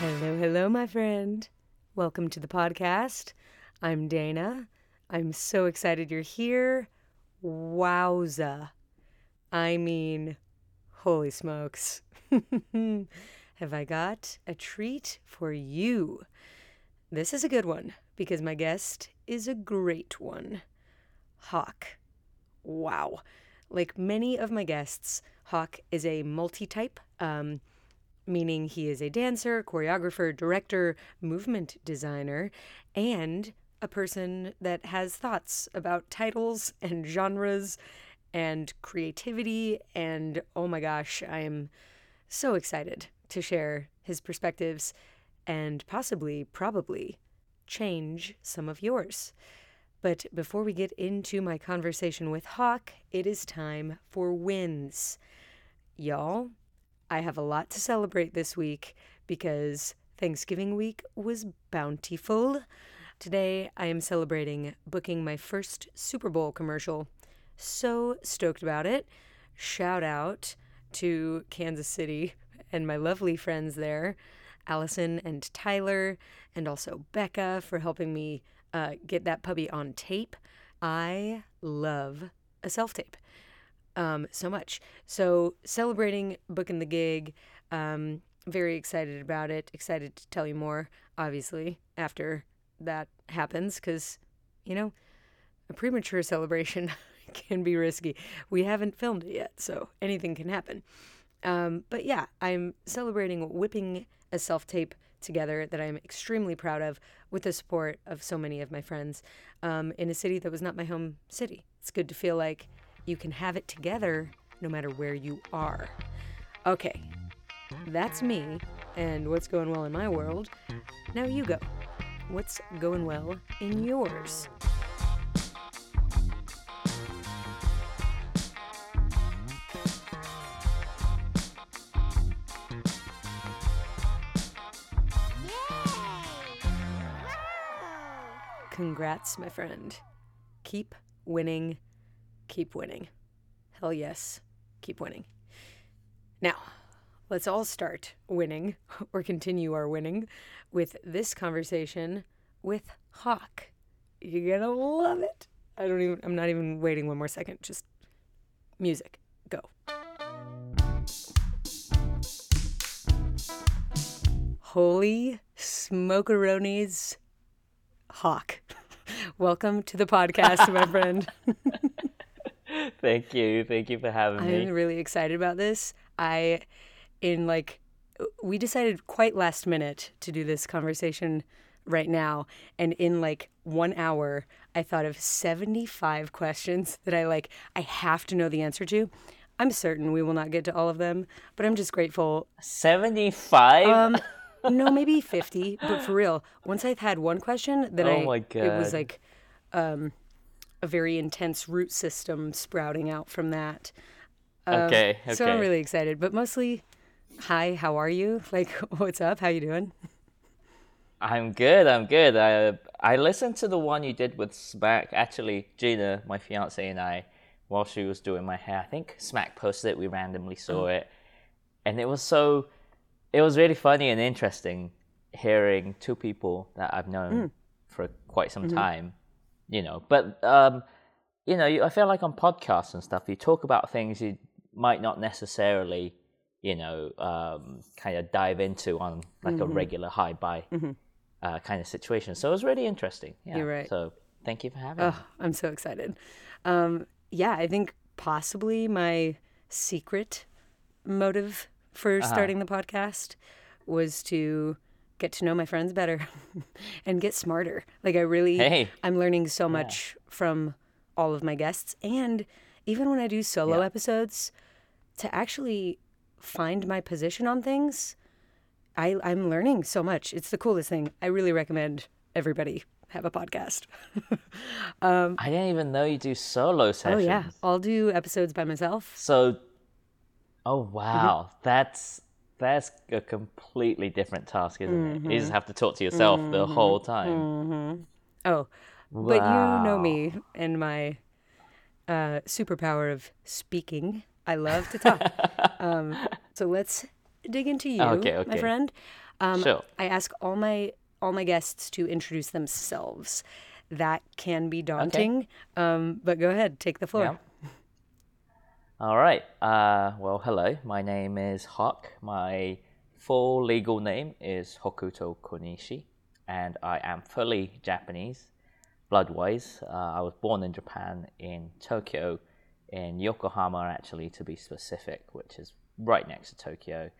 Hello, hello, my friend. Welcome to the podcast. I'm Dana. I'm so excited you're here. Wowza. I mean, holy smokes. Have I got a treat for you? This is a good one because my guest is a great one. Hok. Wow. Like many of my guests, Hok is a multi type. Um, meaning he is a dancer, choreographer, director, movement designer, and a person that has thoughts about titles and genres and creativity. And oh my gosh, I am so excited to share his perspectives and possibly, probably, change some of yours. But before we get into my conversation with Hok, it is time for wins. Y'all, I have a lot to celebrate this week because Thanksgiving week was bountiful. Today, I am celebrating booking my first Super Bowl commercial. So stoked about it. Shout out to Kansas City and my lovely friends there, Allison and Tyler, and also Becca for helping me uh, get that puppy on tape. I love a self tape um, so much. So celebrating booking the gig, um, very excited about it. Excited to tell you more, obviously, after that happens, because you know, a premature celebration can be risky. We haven't filmed it yet, so anything can happen. Um, but yeah, I'm celebrating whipping a self tape together that I'm extremely proud of with the support of so many of my friends um, in a city that was not my home city. It's good to feel like you can have it together no matter where you are. Okay, that's me and what's going well in my world. Now you go. What's going well in yours? Congrats, my friend. Keep winning keep winning. Hell yes, keep winning. Now, let's all start winning or continue our winning with this conversation with Hok. You're gonna love it. I don't even, I'm not even waiting one more second. Just music. Go. Holy smokeronies, Hok. Welcome to the podcast, my friend. Thank you. Thank you for having me. I'm really excited about this. I, in like, we decided quite last minute to do this conversation right now. And in like one hour, I thought of 75 questions that I like, I have to know the answer to. I'm certain we will not get to all of them, but I'm just grateful. 75? Um, no, maybe 50, but for real, once I've had one question that oh I, my God. it was like, um, a very intense root system sprouting out from that. Um, okay, okay. So I'm really excited, but mostly, hi, how are you? Like, what's up? How you doing? I'm good. I'm good. I I listened to the one you did with Smack. Actually, Gina, my fiance, and I, while she was doing my hair, I think Smack posted it. We randomly saw mm. it, and it was so. It was really funny and interesting hearing two people that I've known mm. for quite some mm-hmm. time you know. But um, you know, I feel like on podcasts and stuff, you talk about things you might not necessarily, you know, um, kind of dive into on like mm-hmm. a regular high buy mm-hmm. uh, kind of situation. So it was really interesting. Yeah. You're right. So thank you for having oh, me. I'm so excited. Um, yeah, I think possibly my secret motive for uh-huh. starting the podcast was to get to know my friends better and get smarter. Like I really hey. I'm learning so much yeah. from all of my guests and even when I do solo yeah. episodes to actually find my position on things, I I'm learning so much. It's the coolest thing. I really recommend everybody have a podcast. I didn't even know you do solo sessions. oh yeah, I'll do episodes by myself. So, oh Mm-hmm. wow, that's that's a completely different task, isn't it? You Mm-hmm. just have to talk to yourself the whole time. Oh, but you know me and my uh, superpower of speaking. I love to talk. um, so let's dig into you, Okay, my friend. Um, Sure. I ask all my all my guests to introduce themselves. That can be daunting, um, but go ahead, take the floor. Yeah. All right. Uh, well, hello. My name is Hok. My full legal name is Hokuto Konishi, and I am fully Japanese, blood-wise. Uh, I was born in Japan, in Tokyo, in Yokohama, actually, to be specific, which is right next to Tokyo.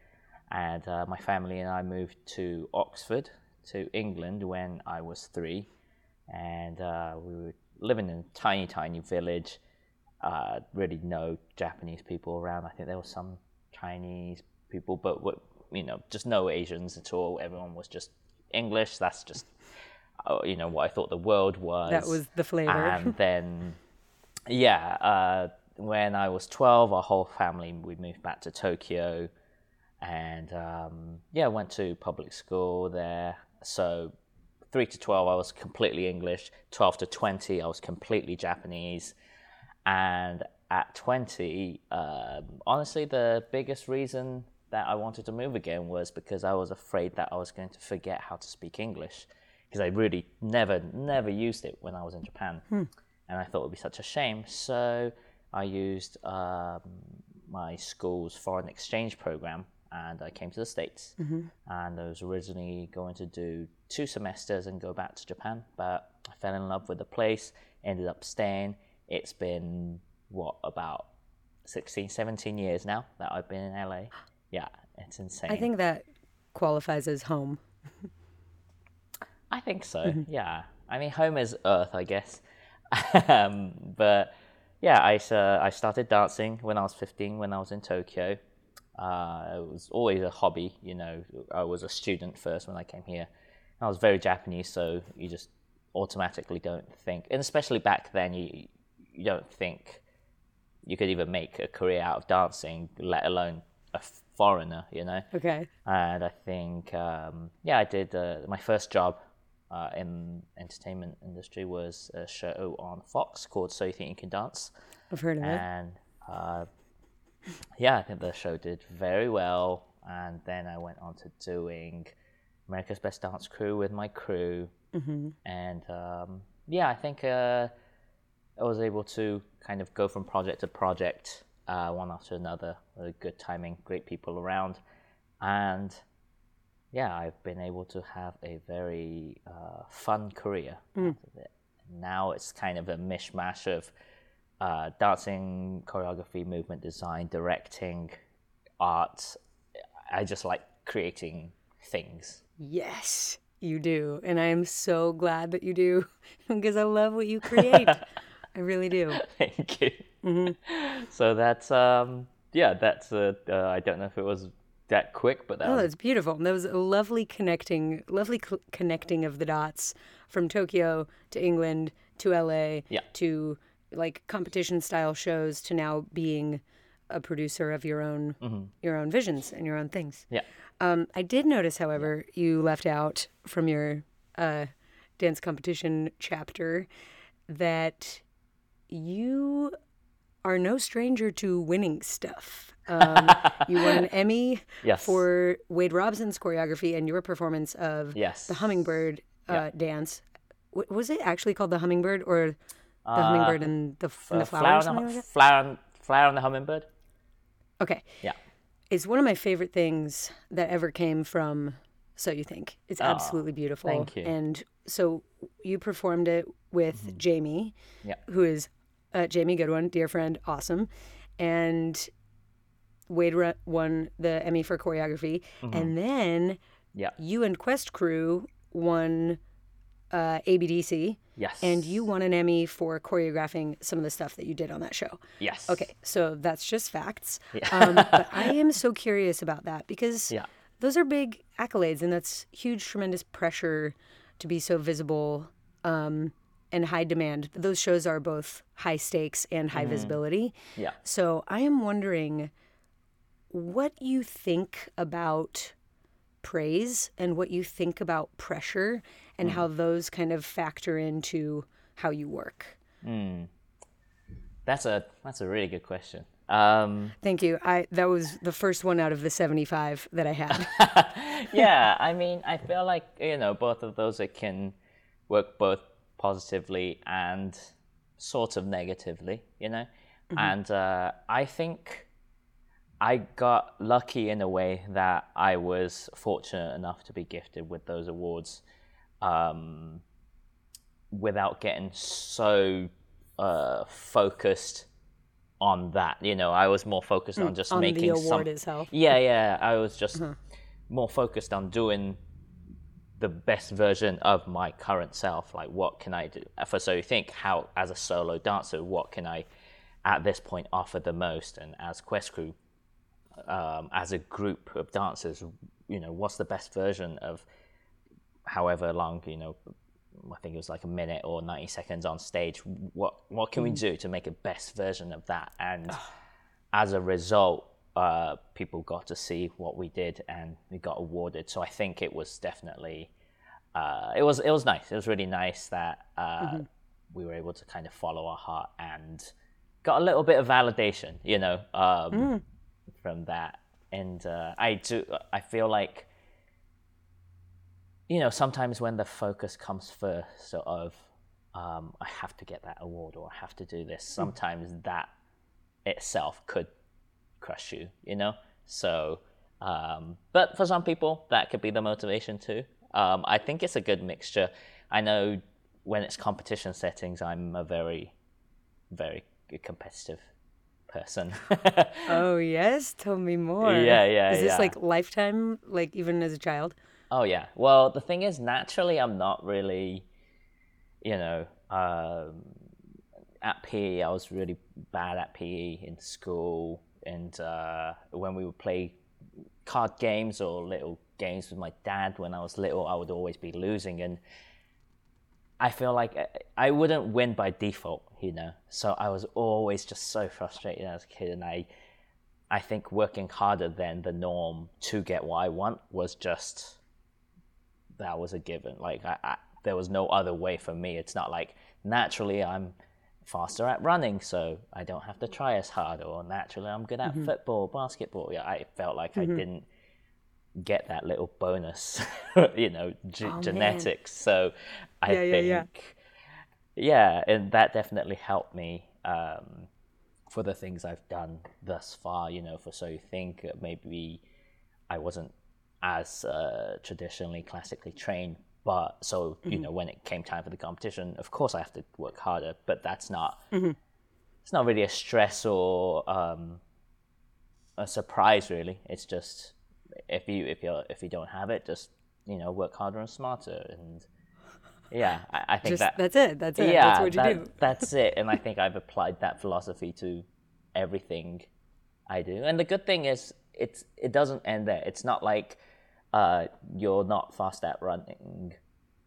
And uh, my family and I moved to Oxford, to England, when I was three and uh, we were living in a tiny, tiny village. Uh, really no Japanese people around. I think there were some Chinese people, but what- you know, just no Asians at all. Everyone was just English. That's just uh, you know what I thought the world was. That was the flavor. And then, yeah, uh, when I was twelve, our whole family we moved back to Tokyo, and um, yeah, went to public school there. So 3 to 12 i was completely english 12 to 20 i was completely japanese and at 20 um, honestly the biggest reason that i wanted to move again was because i was afraid that i was going to forget how to speak english because i really never never used it when i was in japan and i thought it would be such a shame so i used um, my school's foreign exchange program and I came to the States. And I was originally going to do two semesters and go back to Japan, but I fell in love with the place, ended up staying. It's been, what, about 16, 17 years now that I've been in LA. Yeah, it's insane. I think that qualifies as home. I think so. Yeah. I mean, home is Earth, I guess. um, but yeah, I uh, I started dancing when I was 15 when I was in Tokyo. Uh, it was always a hobby, you know. I was a student first when I came here. I was very Japanese, so you just automatically don't think, and especially back then, you you don't think you could even make a career out of dancing, let alone a foreigner, you know Okay. and I think um, yeah, I did uh, my first job uh, in entertainment industry was a show on Fox called So You Think You Can Dance, I've heard of it. and uh, yeah, I think the show did very well. And then I went on to doing America's Best Dance Crew with my crew, and um, yeah, I think uh, I was able to kind of go from project to project, uh, one after another. With good timing, great people around, and yeah, I've been able to have a very uh, fun career it. Now it's kind of a mishmash of uh, dancing, choreography, movement design, directing, art. I just like creating things. Yes, you do. And I am so glad that you do because I love what you create. I really do. Thank you. So that's um, yeah, that's uh, uh, I don't know if it was that quick, but that Oh, was that's beautiful. And That was a lovely connecting, lovely cl- connecting of the dots from Tokyo to England to LA Yeah. to like competition style shows to now being a producer of your own your own visions and your own things. yeah. Um, I did notice, however, you left out from your uh, dance competition chapter that you are no stranger to winning stuff. Um, you won an Emmy Yes. for Wade Robson's choreography and your performance of Yes. the hummingbird uh, dance. W- was it actually called the hummingbird or the hummingbird and the, f- and the Uh, flower? flower, the, like flower, on- flower on the hummingbird. Okay. Yeah. It's one of my favorite things that ever came from So You Think. It's absolutely beautiful. thank you. And so you performed it with Jamie, Mm-hmm. Yeah. who is uh, Jamie Goodwin, dear friend, awesome. And Wade ru- won the Emmy for choreography. And then Mm-hmm. Yeah. you and Quest Crew won uh, ABDC. Yes. And you won an Emmy for choreographing some of the stuff that you did on that show. Yes. Okay, so that's just facts. Um, but I am so curious about that because Yeah. those are big accolades, and that's huge, tremendous pressure to be so visible um, and high demand. Those shows are both high stakes and high mm-hmm. visibility. Yeah. So I am wondering what you think about praise and what you think about pressure and mm. how those kind of factor into how you work. Mm. That's a that's a really good question. Um, Thank you. I that was the first one out of the 75 that I had. yeah, I mean, I feel like you know both of those it can work both positively and sort of negatively, you know. And uh, I think I got lucky in a way that I was fortunate enough to be gifted with those awards, um, without getting so uh, focused on that. You know, I was more focused on just on the making award some. itself. Yeah, yeah. I was just more focused on doing the best version of my current self. Like, what can I do? Uh, for so you think, how as a solo dancer, what can I, at this point, offer the most? And as Quest Crew, um, as a group of dancers, you know, what's the best version of however long, you know, I think it was like a minute or 90 seconds on stage. What what can we hmm. do to make a best version of that? And ah. as a result, uh, people got to see what we did and we got awarded. So I think it was definitely uh, it was it was nice. It was really nice that uh, we were able to kind of follow our heart and got a little bit of validation, you know, um, from that. And uh, I do I feel like you know, sometimes when the focus comes first, sort of, um, I have to get that award or I have to do this, sometimes that itself could crush you, you know? So, um, but for some people, that could be the motivation too. Um, I think it's a good mixture. I know when it's competition settings, I'm a very, very competitive person. Oh yes, tell me more. Yeah, yeah, Is this yeah. like lifetime, like even as a child? Oh yeah. Well, the thing is, naturally, I'm not really, you know, um, at PE. I was really bad at PE in school, and uh, when we would play card games or little games with my dad when I was little, I would always be losing, and I feel like I- I wouldn't win by default, you know. So I was always just so frustrated as a kid, and I, I think working harder than the norm to get what I want was just that was a given. Like I, I, there was no other way for me. It's not like naturally I'm faster at running, so I don't have to try as hard, or naturally I'm good at football, basketball. Yeah, I felt like I didn't get that little bonus, you know, ge- Oh, man. genetics. So I Yeah, yeah, think, yeah. yeah, and that definitely helped me. Um, for the things I've done thus far, you know, for so you think maybe I wasn't as uh, traditionally classically trained, but so you know when it came time for the competition, of course I have to work harder, but that's not it's not really a stress or um, a surprise really. It's just if you if you if you don't have it, just you know work harder and smarter and yeah, I, I think Just that that's it. That's it. yeah, that's what you that- do. That's it. And I think I've applied that philosophy to everything I do. And the good thing is, it's it doesn't end there. It's not like uh, you're not fast at running,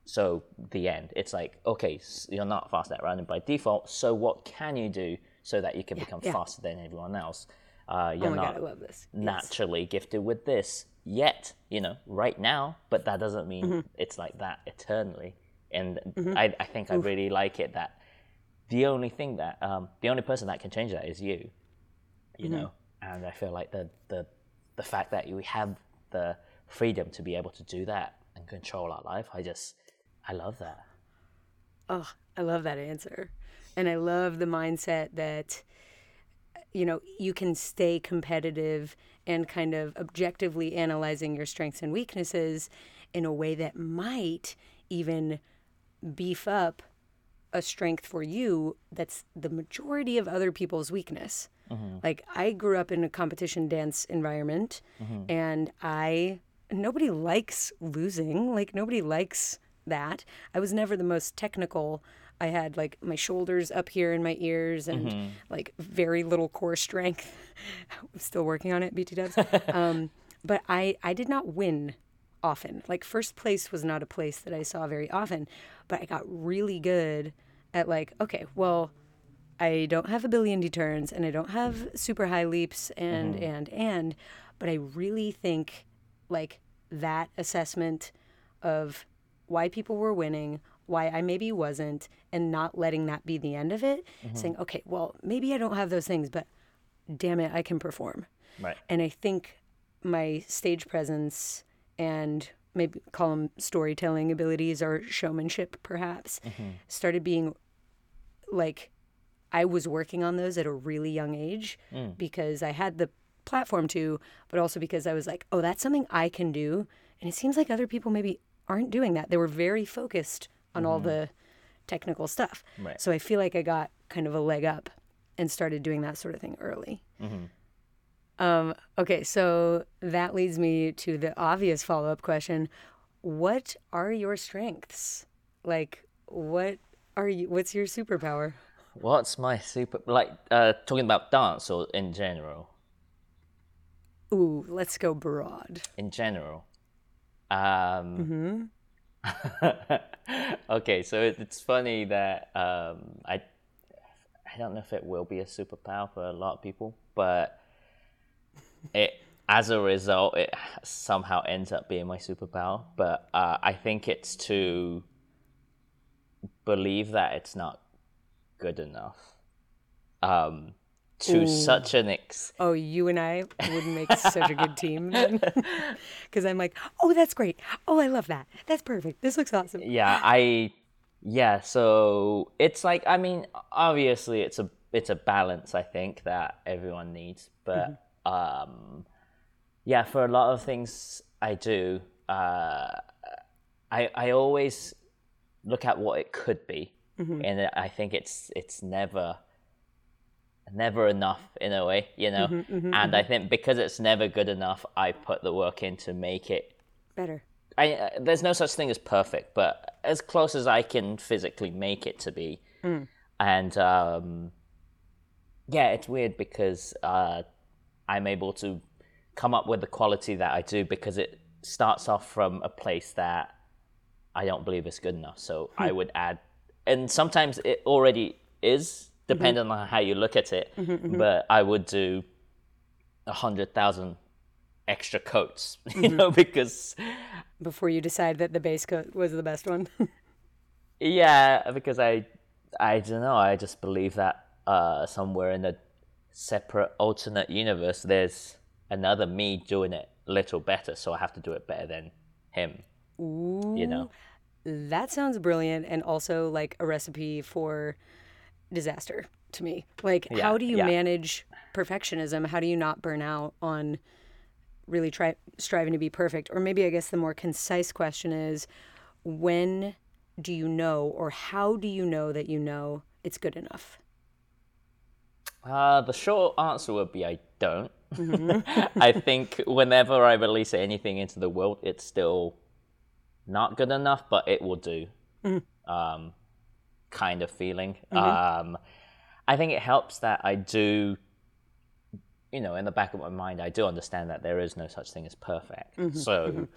so the end. It's like okay, you're not fast at running by default. So what can you do so that you can become yeah. faster than everyone else? Uh, you're Oh not god, love. Yes. naturally gifted with this yet, you know, right now, but that doesn't mean Mm-hmm. it's like that eternally. And I, I think I really like it that the only thing that, um, the only person that can change that is you, you Mm-hmm. know? And I feel like the, the, the fact that we have the freedom to be able to do that and control our life, I just, I love that. Oh, I love that answer. And I love the mindset that, you know, you can stay competitive and kind of objectively analyzing your strengths and weaknesses in a way that might even beef up a strength for you that's the majority of other people's weakness. Mm-hmm. Like I grew up in a competition dance environment mm-hmm. and I nobody likes losing. Like nobody likes that. I was never the most technical. I had like my shoulders up here in my ears and like very little core strength. I'm still working on it, BT dubs. um, but I I did not win often. Like first place was not a place that I saw very often, but I got really good at like okay, well, I don't have a billion deturns and I don't have super high leaps and and and, but I really think like that assessment of why people were winning, why I maybe wasn't, and not letting that be the end of it. Mm-hmm. Saying, okay, well, maybe I don't have those things, but damn it, I can perform. Right. And I think my stage presence and maybe call them storytelling abilities or showmanship, perhaps, mm-hmm. started being like I was working on those at a really young age mm. because I had the platform to, but also because I was like, oh, that's something I can do. And it seems like other people maybe aren't doing that. They were very focused on all the technical stuff. Right. So I feel like I got kind of a leg up and started doing that sort of thing early. Um, okay, so that leads me to the obvious follow up question What are your strengths? Like, what are you, what's your superpower? What's my super like? Uh, talking about dance or in general? Ooh, let's go broad. In general. Um, okay, so it, it's funny that um, I I don't know if it will be a superpower for a lot of people, but it as a result it somehow ends up being my superpower. But uh, I think it's to believe that it's not good enough. Um, to such an ex Oh, you and I would make such a good team. Because I'm like, oh, that's great. Oh, I love that. That's perfect. This looks awesome. yeah i yeah so it's like i mean obviously it's a it's a balance i think that everyone needs but um yeah for a lot of things i do uh i i always look at what it could be and i think it's it's never never enough in a way you know and i think because it's never good enough i put the work in to make it Better. I, uh, there's no such thing as perfect, but as close as I can physically make it to be. And um, yeah, it's weird because uh, I'm able to come up with the quality that I do because it starts off from a place that I don't believe is good enough. So I would add, and sometimes it already is, depending mm-hmm. on how you look at it. Mm-hmm, mm-hmm. But I would do a hundred thousand extra coats, you know, because Before you decide that the base coat was the best one. Yeah, because I, I don't know. I just believe that uh, somewhere in a separate alternate universe, there's another me doing it a little better, so I have to do it better than him. Ooh, you know? that sounds brilliant and also like a recipe for disaster to me. Like, Yeah, how do you yeah. manage perfectionism? How do you not burn out on really try striving to be perfect? Or maybe I guess the more concise question is when do you know or how do you know that you know it's good enough? Uh, the short answer would be I don't. I think whenever I release anything into the world, it's still not good enough, but it will do. Um, kind of feeling. Um, I think it helps that I do, you know, in the back of my mind, I do understand that there is no such thing as perfect. So,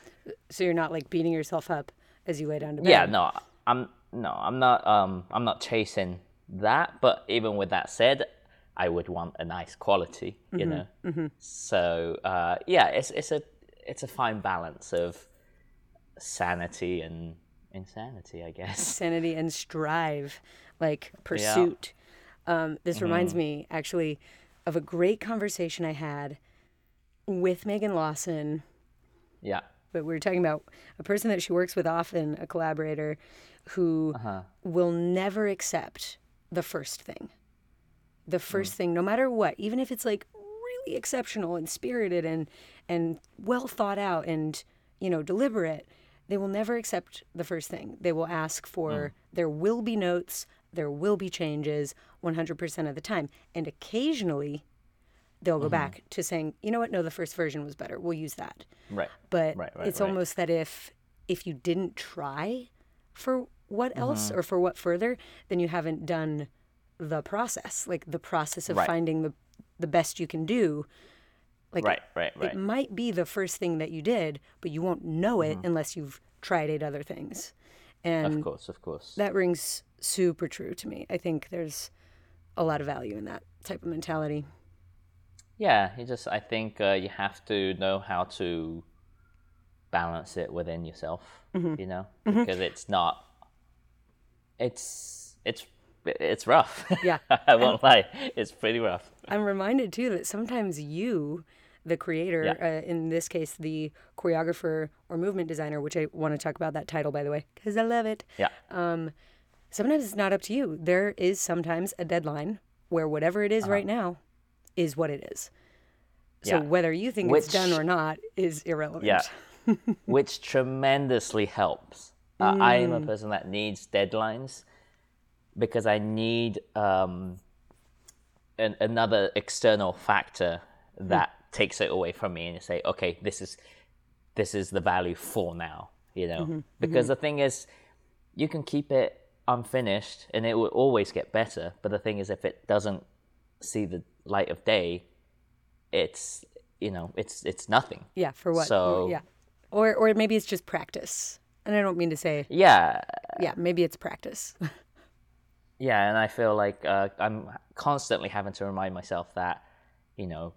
So you're not like beating yourself up as you lay down to bed. yeah, no, I'm no, I'm not. Um, I'm not chasing that. But even with that said, I would want a nice quality, you know. So uh, yeah, it's it's a it's a fine balance of sanity and insanity, I guess. sanity and strive, like pursuit. Um, this reminds mm-hmm. me actually of a great conversation I had with Megan Lawson. Yeah, But we were talking about a person that she works with often, a collaborator, who uh-huh. will never accept the first thing. The mm. first thing, no matter what, even if it's like really exceptional and spirited and and well thought out and you know deliberate, they will never accept the first thing. They will ask for there will be notes, there will be changes 100% of the time. And occasionally they'll go back to saying, "You know what? No, the first version was better. We'll use that." right. But Right, right, it's right. almost that if if you didn't try for what else Mm-hmm. or for what further, then you haven't done the process, like the process of finding the the best you can do. Like Right, right, right. it might be the first thing that you did, but you won't know it Mm-hmm. unless you've tried eight other things. And Of course, of course. that rings super true to me. I think there's a lot of value in that type of mentality. Yeah, you just I think uh, you have to know how to balance it within yourself, Mm-hmm. you know, because it's not it's it's it's rough. Yeah. I won't lie, it's pretty rough. I'm reminded too that sometimes you, the creator, Yeah. uh, in this case, the choreographer or movement designer, which I want to talk about that title by the way, because I love it. Yeah. Um, Sometimes it's not up to you. There is sometimes a deadline where whatever it is Uh-huh. right now is what it is. So Yeah. whether you think it's done or not is irrelevant. Yeah. Which tremendously helps. Uh, I am a Mm. person that needs deadlines because I need um, an, another external factor Mm. that takes it away from me and you say, okay, this is this is the value for now, you know. Mm-hmm. Because the thing is, you can keep it unfinished and it will always get better. But the thing is, if it doesn't see the light of day, it's you know, it's it's nothing. Yeah, for what? So- yeah. Or or maybe it's just practice. And I don't mean to say, Yeah, yeah, maybe it's practice. yeah, and I feel like uh, I'm constantly having to remind myself that, you know,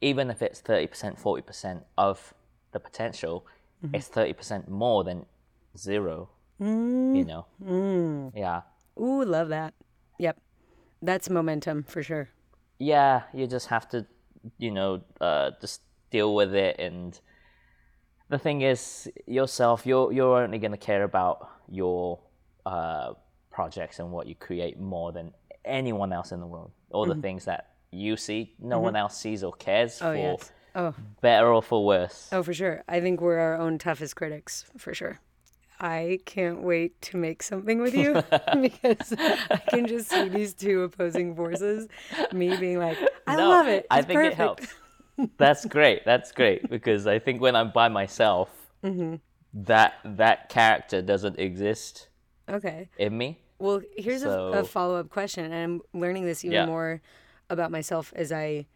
even if it's thirty percent, forty percent of the potential, it's thirty percent more than zero. You know. Yeah, Ooh, love that. Yep. That's momentum for sure. yeah. You just have to, you know, uh, just deal with it. And the thing is, yourself, you're you're only gonna care about your uh, projects and what you create more than anyone else in the world. All the things that you see, no one else sees or cares Oh, for, yes. Oh, better or for worse. oh, for sure. I think we're our own toughest critics, for sure. I can't wait to make something with you because I can just see these two opposing forces. Me being like, I No, love it. I think perfect. it helps. That's great. That's great because I think when I'm by myself, Mm-hmm. that that character doesn't exist Okay. in me. Well, here's a, a follow up question, and I'm learning this even Yeah. more about myself as I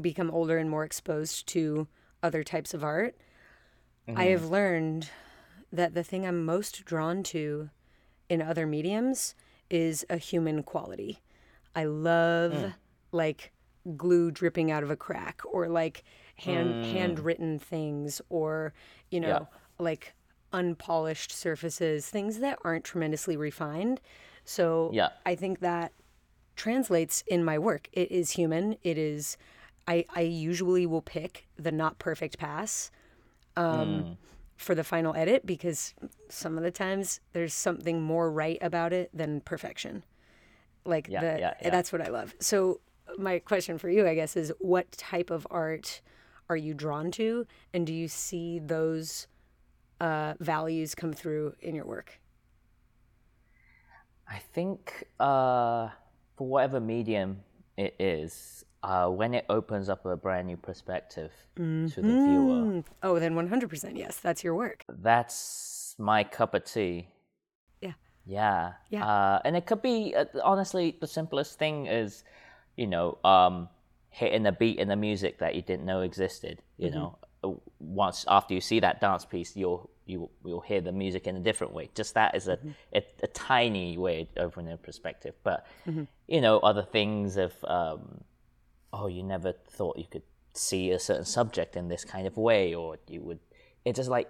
become older and more exposed to other types of art. Mm-hmm. I have learned that the thing I'm most drawn to in other mediums is a human quality. I love Mm. like glue dripping out of a crack or like hand Mm. handwritten things or you know like unpolished surfaces things that aren't tremendously refined. So Yeah. i think that translates in my work. It is human. It is i i usually will pick the not perfect pass um, for the final edit because some of the times there's something more right about it than perfection. Like Yeah, the yeah, yeah. that's what i love. So my question for you i guess is what type of art are you drawn to? And do you see those uh, values come through in your work I think uh, for whatever medium it is, uh, when it opens up a brand new perspective to the viewer, Mm. oh then 100% yes that's your work that's my cup of tea. yeah Yeah. Yeah. Uh, and it could be uh, honestly the simplest thing is, you know, um, hitting a beat in the music that you didn't know existed. You Mm-hmm. know, Uh, once after you see that dance piece, you'll you you'll hear the music in a different way. Just that is a Mm-hmm. a, a tiny way of opening a perspective. But Mm-hmm. you know, other things of um, oh, you never thought you could see a certain subject in this kind of way, or you would. It's just like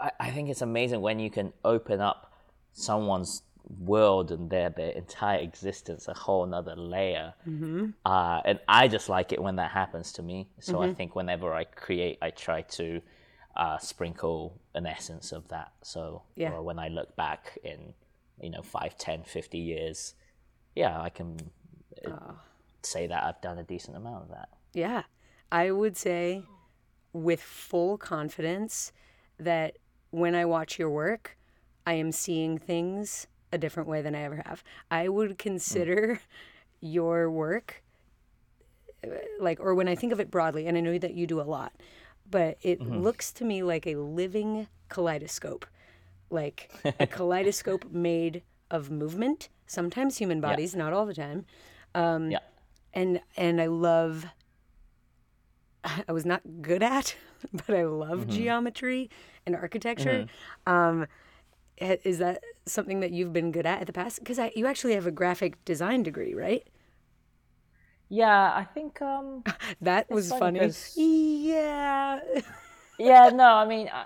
I, I think it's amazing when you can open up someone's world and their their entire existence a whole nother layer. Mm-hmm. Uh, and I just like it when that happens to me. So Mm-hmm. I think whenever I create, I try to uh, sprinkle an essence of that. So Yeah. or when I look back in, you know, 5, 10, 50 years, yeah, I can uh, say that I've done a decent amount of that. Yeah. I would say with full confidence that when I watch your work, I am seeing things a different way than I ever have. I would consider your work uh, like or when I think of it broadly and I know that you do a lot, but it looks to me like a living kaleidoscope. Like a kaleidoscope made of movement, sometimes human bodies, not all the time yeah. and and I love I was not good at, but I love Mm-hmm. geometry and architecture. Um, is that something that you've been good at in the past? Because you actually have a graphic design degree, right? Yeah, I think um That was funny funny. Yeah. yeah, no, I mean I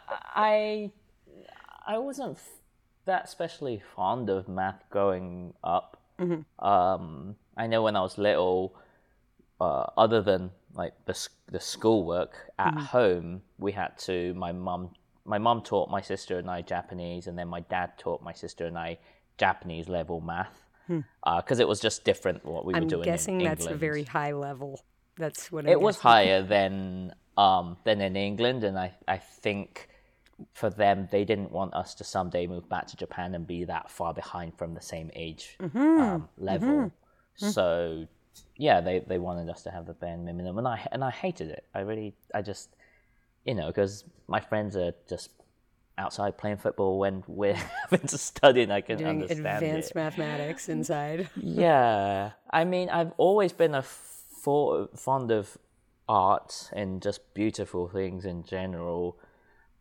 I, I wasn't f- that especially fond of math growing up. Um I know when I was little uh, other than like the the schoolwork at home, we had to. My mum, my mum taught my sister and I Japanese, and then my dad taught my sister and I Japanese level math because it was just different what we were doing. I'm guessing in that's a very high level. That's what I'm It was higher than um than in England, and I I think for them they didn't want us to someday move back to Japan and be that far behind from the same age Mm-hmm. um, level. So yeah, they they wanted us to have the bare minimum, and I and I hated it. I really I just you know because my friends are just outside playing football when we're having to study, and I can doing understand advanced it mathematics inside. yeah. I mean i've always been a fond of art and just beautiful things in general.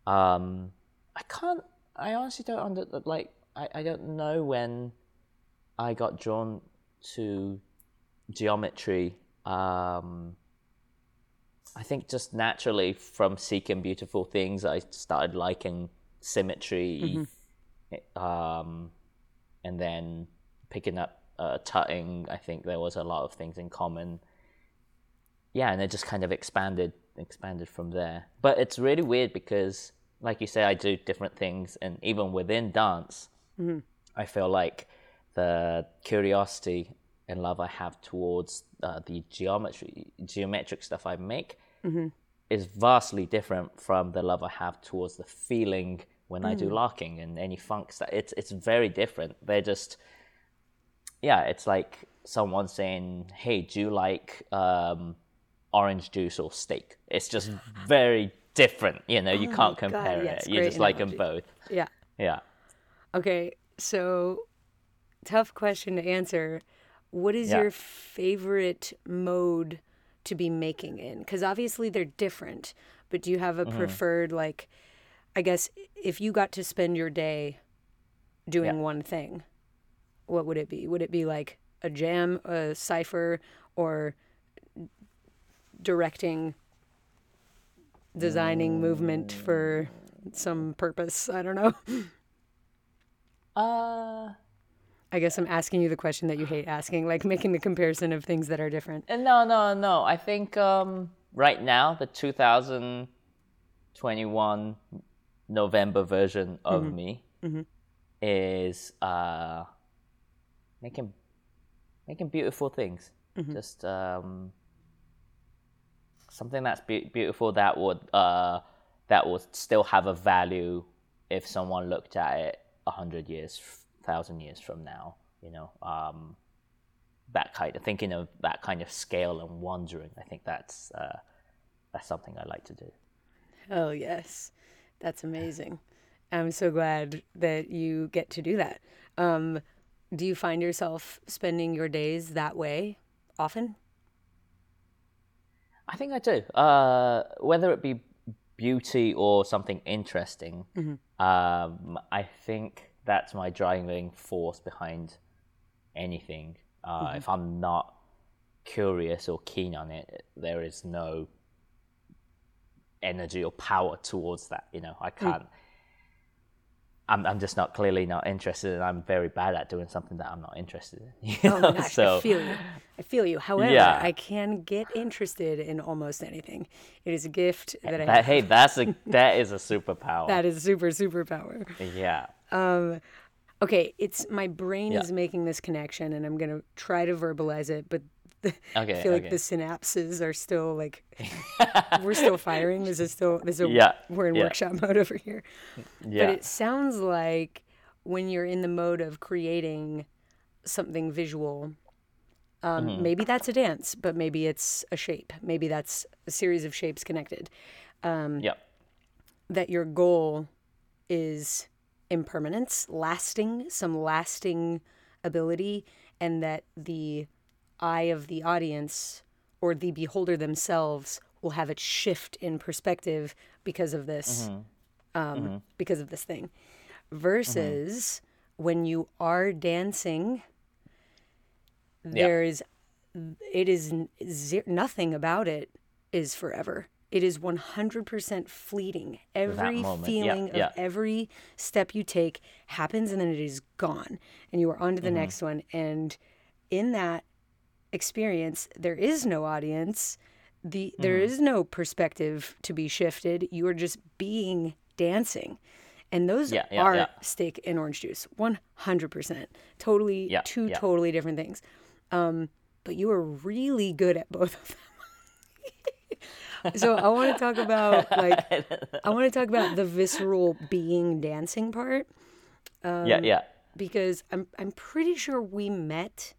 Um i can't i honestly don't under like i, I don't know when i got drawn to geometry. Um i think just naturally from seeking beautiful things i started liking symmetry um and then picking up uh, tutting, I think there was a lot of things in common. Yeah, and it just kind of expanded, expanded from there. But it's really weird because, like you say, I do different things, and even within dance, I feel like the curiosity and love I have towards uh, the geometry, geometric stuff I make, is vastly different from the love I have towards the feeling when I do locking and any funk stuff. It's it's very different. They're just yeah, it's like someone saying, "Hey, do you like um, orange juice or steak?" It's just very different. You know, you can't compare yes, it. You just like them both. Yeah. Yeah. Okay, so tough question to answer. What is Yeah. your favorite mode to be making in? Because obviously they're different, but do you have a Mm-hmm. preferred, like, I guess if you got to spend your day doing Yeah. one thing, what would it be? Would it be like a jam, a cipher, or directing, designing movement for some purpose? I don't know. Uh, I guess I'm asking you the question that you hate asking, like making the comparison of things that are different. Uh, No, no, no. I think um, right now the 2021 November version of me is uh, making making beautiful things. Just um, something that's be- beautiful that would uh, that would still have a value if someone looked at it a hundred years, thousand years from now. You know. Um, that kind of thinking of that kind of scale and wondering. I think that's uh, that's something I like to do. Oh, yes. That's amazing. I'm so glad that you get to do that. Um, do you find yourself spending your days that way often? I think I do. Uh, whether it be beauty or something interesting, um, I think that's my driving force behind anything. Uh, If I'm not curious or keen on it, there is no energy or power towards that. You know, I mm. can't. I'm, I'm just not clearly not interested, and I'm very bad at doing something that I'm not interested in. you Oh gosh, so I feel you. I feel you. However, Yeah. I can get interested in almost anything. It is a gift that I have. hey, that's a that is a superpower. That is super superpower. yeah. Um, okay, it's my brain Yeah. is making this connection, and I'm gonna try to verbalize it, but the, I Okay, feel like okay. the synapses are still like we're still firing. This is still this is a, Yeah, we're in yeah. workshop mode over here. Yeah. But it sounds like when you're in the mode of creating something visual, um, Mm-hmm. maybe that's a dance, but maybe it's a shape. Maybe that's a series of shapes connected. yeah. That your goal is impermanence, lasting, some lasting ability, and that the eye of the audience or the beholder themselves will have it shift in perspective because of this um, because of this thing. Versus when you are dancing there is it is ze- nothing about it is forever. It is 100% fleeting. Every. Yeah, feeling yeah. of every step you take happens and then it is gone. And you are on to Mm-hmm. the next one. And in that experience there is no audience. The there Mm-hmm. is no perspective to be shifted. You are just being dancing. And those Yeah, yeah, are yeah. steak and orange juice 100% totally two totally different things. Um but you are really good at both of them. So i want to talk about like i want to talk about the visceral being dancing part. Yeah, yeah. because I'm I'm pretty sure we met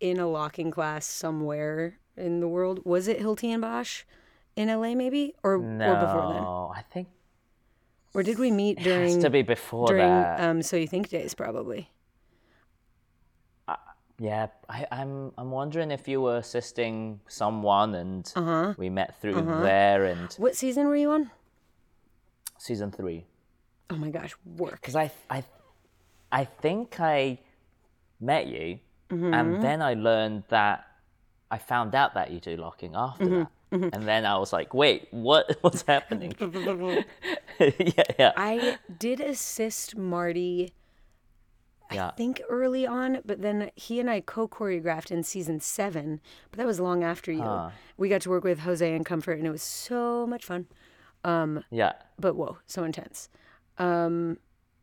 in a locking class somewhere in the world. Was it Hilty and Bosch in LA maybe or or before then? No, I think Or did we meet it has during to be before during that. um so you think days probably. Yeah, I, I'm. I'm wondering if you were assisting someone, and Uh-huh. we met through there, and What season were you on? season three. Oh my gosh, work. Because I, I, I think I met you, Mm-hmm. and then I learned that I found out that you do locking after Mm-hmm. that, and then I was like, wait, what? What's happening? yeah, yeah, I did assist Marty yeah. I think early on, but then he and I co-choreographed in season seven, but that was long after you. We got to work with Jose and Comfort, and it was so much fun. yeah. But whoa, so intense. Um,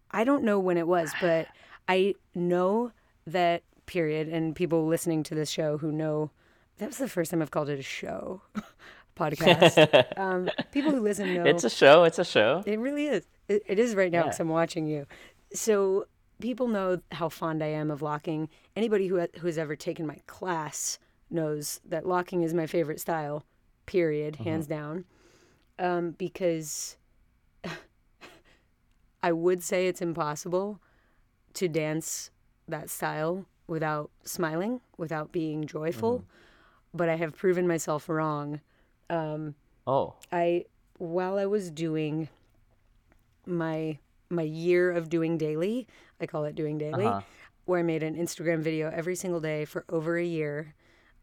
I don't know when it was, but I know that period, and people listening to this show who know that was the first time I've called it a show podcast. um, people who listen know It's a show. It's a show. it really is. It, it is right now because Yeah. I'm watching you. So people know how fond I am of locking. Anybody who who has ever taken my class knows that locking is my favorite style. Period, hands down. Um, because I would say it's impossible to dance that style without smiling, without being joyful. But I have proven myself wrong. Oh, I while I was doing my my year of doing daily, I call it doing daily, Uh-huh. where I made an Instagram video every single day for over a year.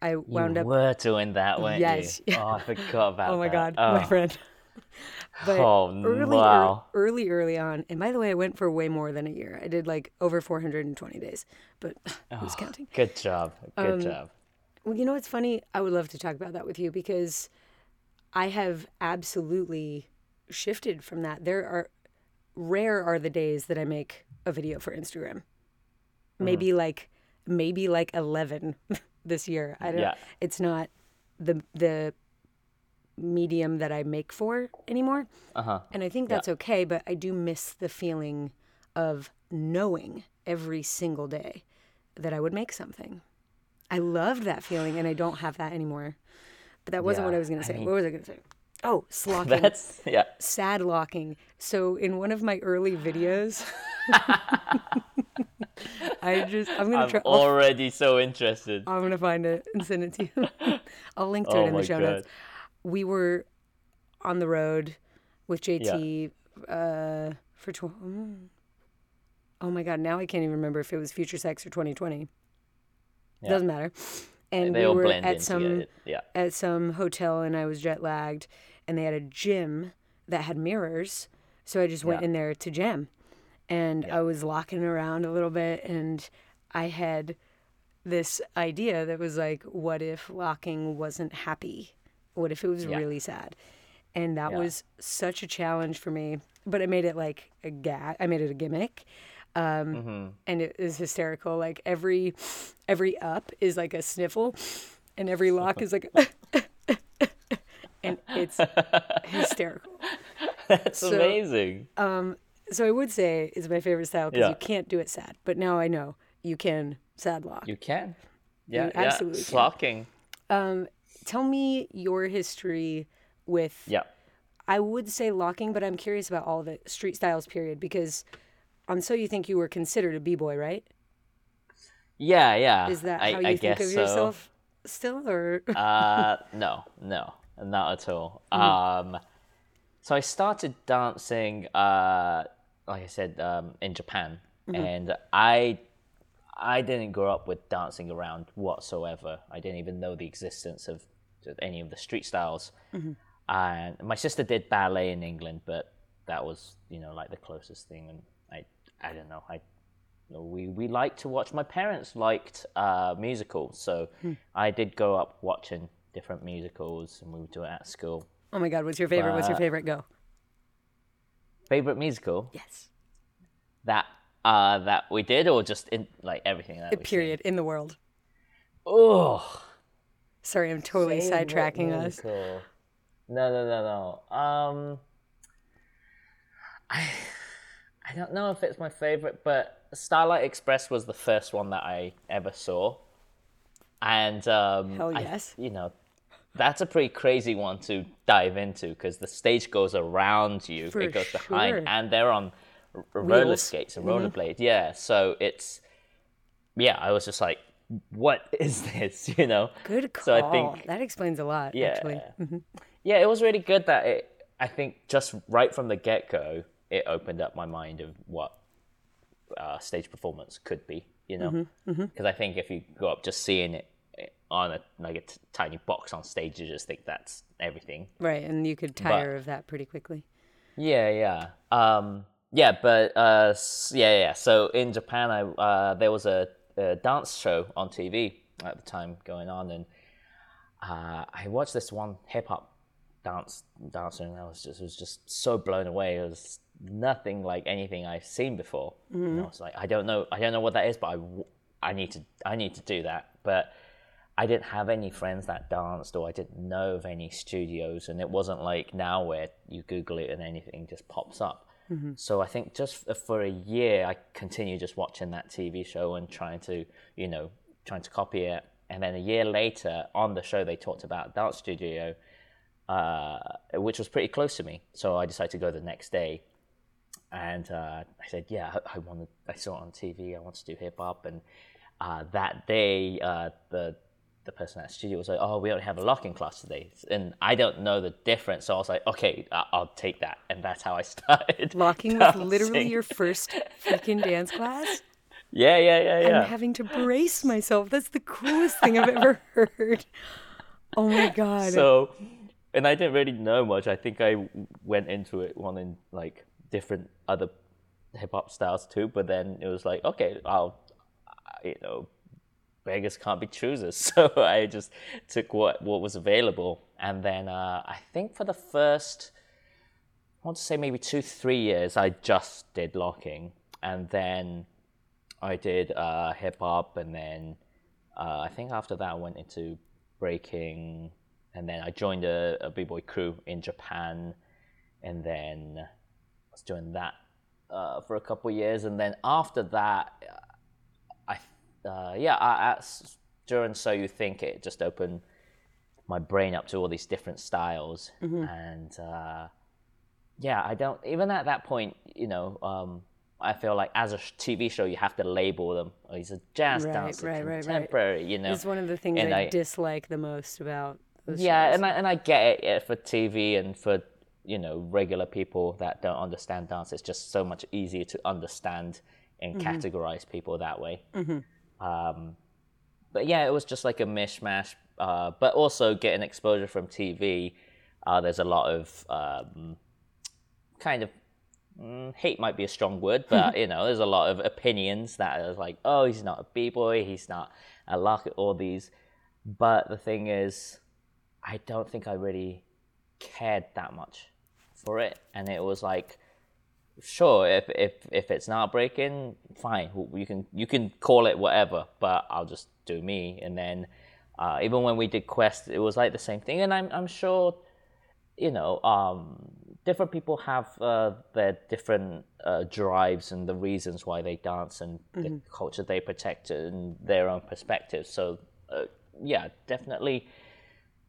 I wound you up were doing that, weren't Yes. you? Oh, I forgot about that. Oh my that. god, my Oh. friend. But Oh, early, wow. ear- early, early on, and by the way, I went for way more than a year. I did like over 420 days, but who's counting? Good job. Good Um, job. Well, you know what's funny? I would love to talk about that with you because I have absolutely shifted from that. There are rare are the days that I make a video for Instagram. Maybe like maybe like 11 this year. I don't Yeah. it's not the the medium that I make for anymore. Uh huh. And I think that's okay, but I do miss the feeling of knowing every single day that I would make something. I loved that feeling, and I don't have that anymore. But that wasn't what I was going to I say. mean- what was I going to say? Oh, slocking, That's yeah. sad locking. So in one of my early videos, I just I'm gonna I'm try. I'll, already so interested. I'm gonna find it and send it to you. I'll link to Oh it in the show God. notes. We were on the road with JT uh, for tw- oh my god, now I can't even remember if it was Future Sex or 2020. Yeah. Doesn't matter. And They we were at some. Yeah. at some hotel and I was jet lagged and they had a gym that had mirrors. So I just went Yeah. in there to jam. And I was locking around a little bit and I had this idea that was like, what if locking wasn't happy? What if it was Yeah. really sad? And that Yeah. was such a challenge for me. But I made it like a gag. I made it a gimmick. Um, Mm-hmm. and it is hysterical. Like every every up is like a sniffle, and every lock is like, and it's hysterical. That's So- amazing. So I would say it's my favorite style because Yeah. you can't do it sad. But now I know you can sad lock. You can. Yeah, yeah. absolutely can. Slocking. Tell me your history with. Yeah. I would say locking, but I'm curious about all of it. Street styles, period. Because on So You Think You Were considered a b boy, right? Yeah, yeah. Is that I, how you I think of so. yourself still, or? Uh, no, no. not at all. Um, so I started dancing, uh, like I said, um, in Japan, and I I didn't grow up with dancing around whatsoever. I didn't even know the existence of any of the street styles. And my sister did ballet in England, but that was you know like the closest thing. And I I don't know I we we liked to watch. My parents liked uh, musicals, so I did grow up watching different musicals, and we would do it at school. Oh my God, what's your favorite? What's your favorite? Go. Favorite musical Yes. that uh that we did, or just in like everything that Period. In the world. Oh, Sorry, I'm totally sidetracking us. No, no, no, no. Um, I I don't know if it's my favorite, but Starlight Express was the first one that I ever saw, and um, Hell I- yes. you know. That's a pretty crazy one to dive into because the stage goes around you, For it goes sure. behind, and they're on r- roller skates and rollerblades. Yeah, so it's yeah. I was just like, "What is this?" You know. Good call. So I think that explains a lot. yeah, Actually. Mm-hmm. yeah, it was really good that it. I think just right from the get go, it opened up my mind of what uh, stage performance could be. You know, Mm-hmm, because I think if you go up just seeing it on a like a t- tiny box on stage, you just think that's everything. Right, and you could tire of that pretty quickly. Yeah, yeah. Um, yeah, but uh, yeah, yeah. So in Japan, I uh, there was a, dance show on TV at the time going on, and uh, I watched this one hip hop dance dancer, and I was just was just so blown away. It was nothing like anything I've seen before. And I was like, I don't know, I don't know what that is, but I, I need to, I need to do that. But I didn't have any friends that danced, or I didn't know of any studios, and it wasn't like now where you Google it and anything just pops up. So I think just for a year, I continued just watching that TV show and trying to, you know, trying to copy it. And then a year later, on the show, they talked about dance studio, uh, which was pretty close to me. So I decided to go the next day and uh, I said, "Yeah, I, I wanted. I saw it on TV. I want to do hip hop." And uh, that day, uh, the the person at the studio was like, "Oh, we only have a locking class today," and I don't know the difference. So I was like, "Okay, I- I'll take that," and that's how I started. Locking was literally your first freaking dance class. Yeah, yeah, yeah, yeah. I'm having to brace myself. That's the coolest thing I've ever heard. Oh my god. so and i didn't really know much i think i went into it wanting like different other hip-hop styles too but then it was like okay i'll you know beggars can't be choosers. So i just took what what was available. And then uh, i think for the first i want to say maybe two three years i just did locking. And then i did uh, hip-hop and then uh, I think after that I went into breaking, and then I joined a, a b-boy crew in Japan, and then I was doing that uh, for a couple years, and then after that, uh, yeah, I, s- during So You Think it just opened my brain up to all these different styles, and uh, yeah, I don't even at that point, you know. Um, I feel like as a TV show, you have to label them. Oh, he's a jazz Right, dancer, right, right, right. contemporary. You know, it's one of the things I, I- dislike the most about yeah, shows. and I and I get it yeah, for TV and for you know regular people that don't understand dance. It's just so much easier to understand and Mm-hmm. categorize people that way. Um, but yeah, it was just like a mishmash. Uh, but also getting exposure from TV. Uh, there's a lot of um, kind of mm, hate might be a strong word, but you know, there's a lot of opinions that are like, oh, he's not a b boy, he's not a lock all these. But the thing is, I don't think I really cared that much for it, and it was like, sure, if if if it's not breaking, fine, you can you can call it whatever, but I'll just do me. And then uh, even when we did Quest, it was like the same thing, and I'm I'm sure you know, um, different people have uh, their different uh, drives and the reasons why they dance and the culture they protect and their own perspectives. So, uh, yeah, definitely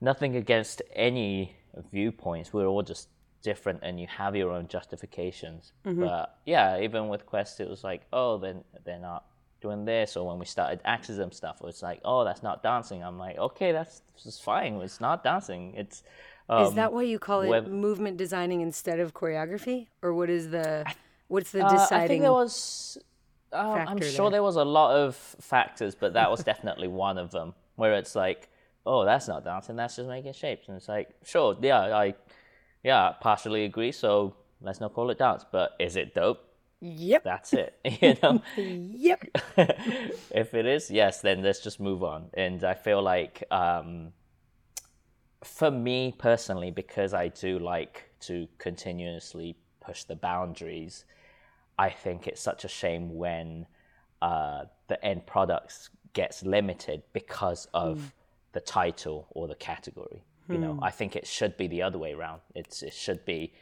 nothing against any viewpoints. We're all just different and you have your own justifications. But yeah, even with Quest, it was like, oh, then they're not doing this. Or when we started Axism stuff, it was like, oh, that's not dancing. I'm like, okay, that's, that's fine. It's not dancing. It's is that why you call it web- movement designing instead of choreography, or what is the what's the Uh, deciding? I think there was. Uh, I'm sure there? there was a lot of factors, but that was definitely one of them. Where it's like, oh, that's not dancing, that's just making shapes, and it's like, sure, yeah, I, yeah, partially agree. So let's not call it dance, but is it dope? Yep. That's it. you know, Yep. if it is, yes, then let's just move on. And I feel like, um, for me personally, because I do like to continuously push the boundaries, I think it's such a shame when uh, the end product gets limited because of the title or the category. You know, I think it should be the other way around. It's it should be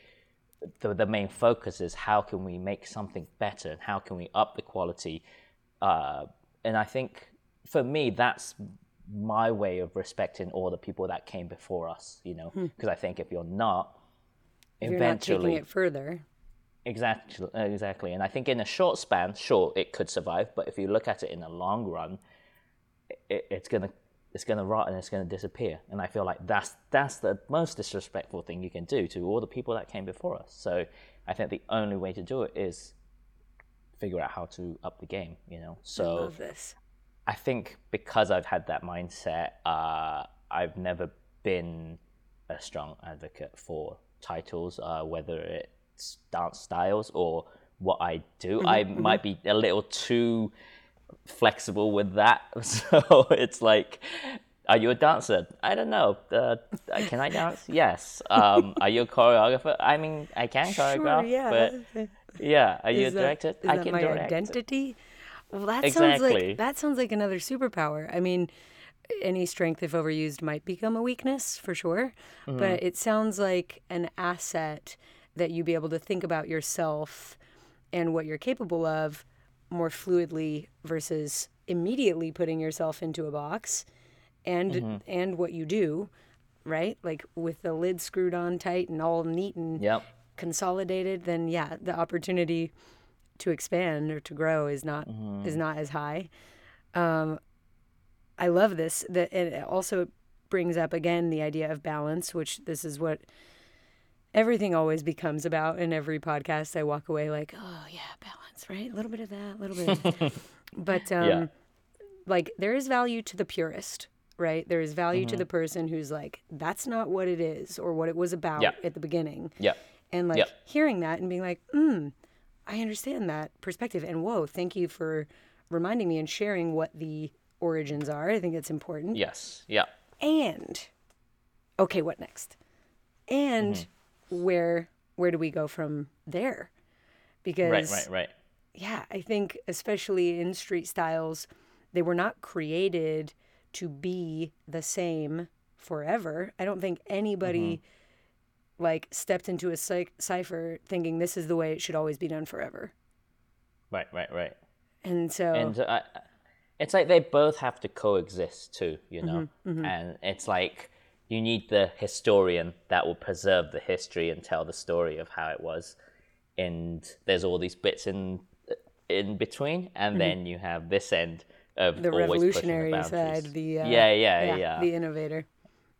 the, the main focus is how can we make something better and how can we up the quality uh, and i think for me that's my way of respecting all the people that came before us you know because i think if you're not If you're not taking it further. exactly exactly and i think in a short span sure it could survive but if you look at it in the long run it, it's gonna it's gonna rot and it's gonna disappear and i feel like that's that's the most disrespectful thing you can do to all the people that came before us so i think the only way to do it is figure out how to up the game you know so this. I think because I've had that mindset, uh, I've never been a strong advocate for titles, uh, whether it's dance styles or what I do. I might be a little too flexible with that. So it's like, are you a dancer? I don't know. Uh, can I dance? Yes. Um, are you a choreographer? I mean, I can choreograph, yeah. but yeah. Are you a that- director? Is I that can my direct. identity? Well, that sounds Exactly. like that sounds like another superpower. I mean, any strength, if overused, might become a weakness for sure. Mm-hmm. But it sounds like an asset that you be able to think about yourself and what you're capable of more fluidly versus immediately putting yourself into a box and Mm-hmm. and what you do right like with the lid screwed on tight and all neat and Yep. consolidated, then yeah, the opportunity to expand or to grow is not is not as high. Um, I love this. That it also brings up again the idea of balance, which this is what everything always becomes about in every podcast. I walk away like, oh yeah, balance, right? A little bit of that, a little bit. Of but um, Yeah. like there is value to the purist right there is value Mm-hmm. to the person who's like that's not what it is or what it was about Yeah. at the beginning Yeah. and like Yep. hearing that and being like mm i understand that perspective and whoa thank you for reminding me and sharing what the origins are i think it's important Yes. Yeah. and okay what next and Mm-hmm. where where do we go from there because Right. Right. Right. Yeah, I think especially in street styles, they were not created to be the same forever. I don't think anybody Mm-hmm. like stepped into a cy- cipher thinking this is the way it should always be done forever. Right. Right. Right. And so and uh, it's like they both have to coexist too you know Mm-hmm, and it's like you need the historian that will preserve the history and tell the story of how it was and there's all these bits in in between and then you have this end of Mm-hmm. the revolutionary the side, the uh, yeah, yeah yeah the innovator.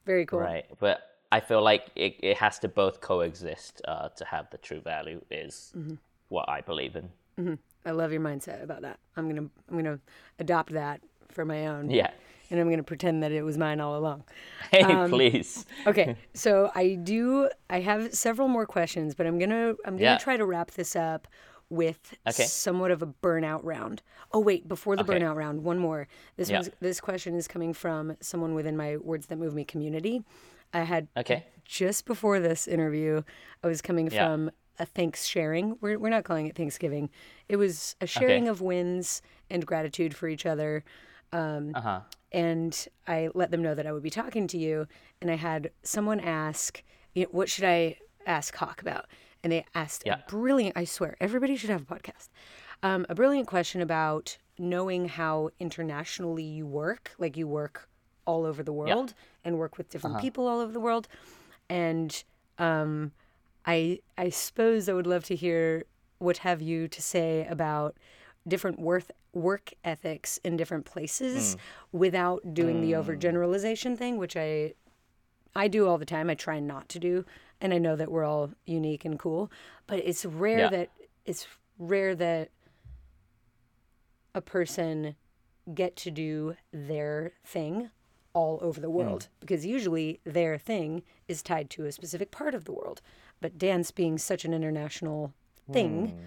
Very cool. right but i feel like it, it has to both coexist uh, to have the true value is Mm-hmm. what i believe in I love your mindset about that. I'm gonna I'm gonna adopt that for my own. yeah And I'm gonna pretend that it was mine all along. hey Um, please Okay, so I do. I have several more questions, but I'm gonna I'm gonna Yeah. try to wrap this up with Okay. somewhat of a burnout round. Oh wait, before the Okay. burnout round, one more. This Yeah. this question is coming from someone within my Words That Move Me community. I had okay just before this interview, I was coming Yeah. from a thanks sharing. We're we're not calling it Thanksgiving. It was a sharing of wins and gratitude for each other uh-huh and I let them know that I would be talking to you. And I had someone ask, you know, "What should I ask Hok about?" And they asked Yeah. a brilliant. I swear, everybody should have a podcast. Um, a brilliant question about knowing how internationally you work, like you work all over the world and work with different people all over the world. And um, I I suppose I would love to hear what have you to say about different worth work ethics in different places without doing the overgeneralization thing, which I I do all the time. I try not to do, and I know that we're all unique and cool, but it's rare Yeah. that it's rare that a person get to do their thing all over the world because usually their thing is tied to a specific part of the world. But dance being such an international thing,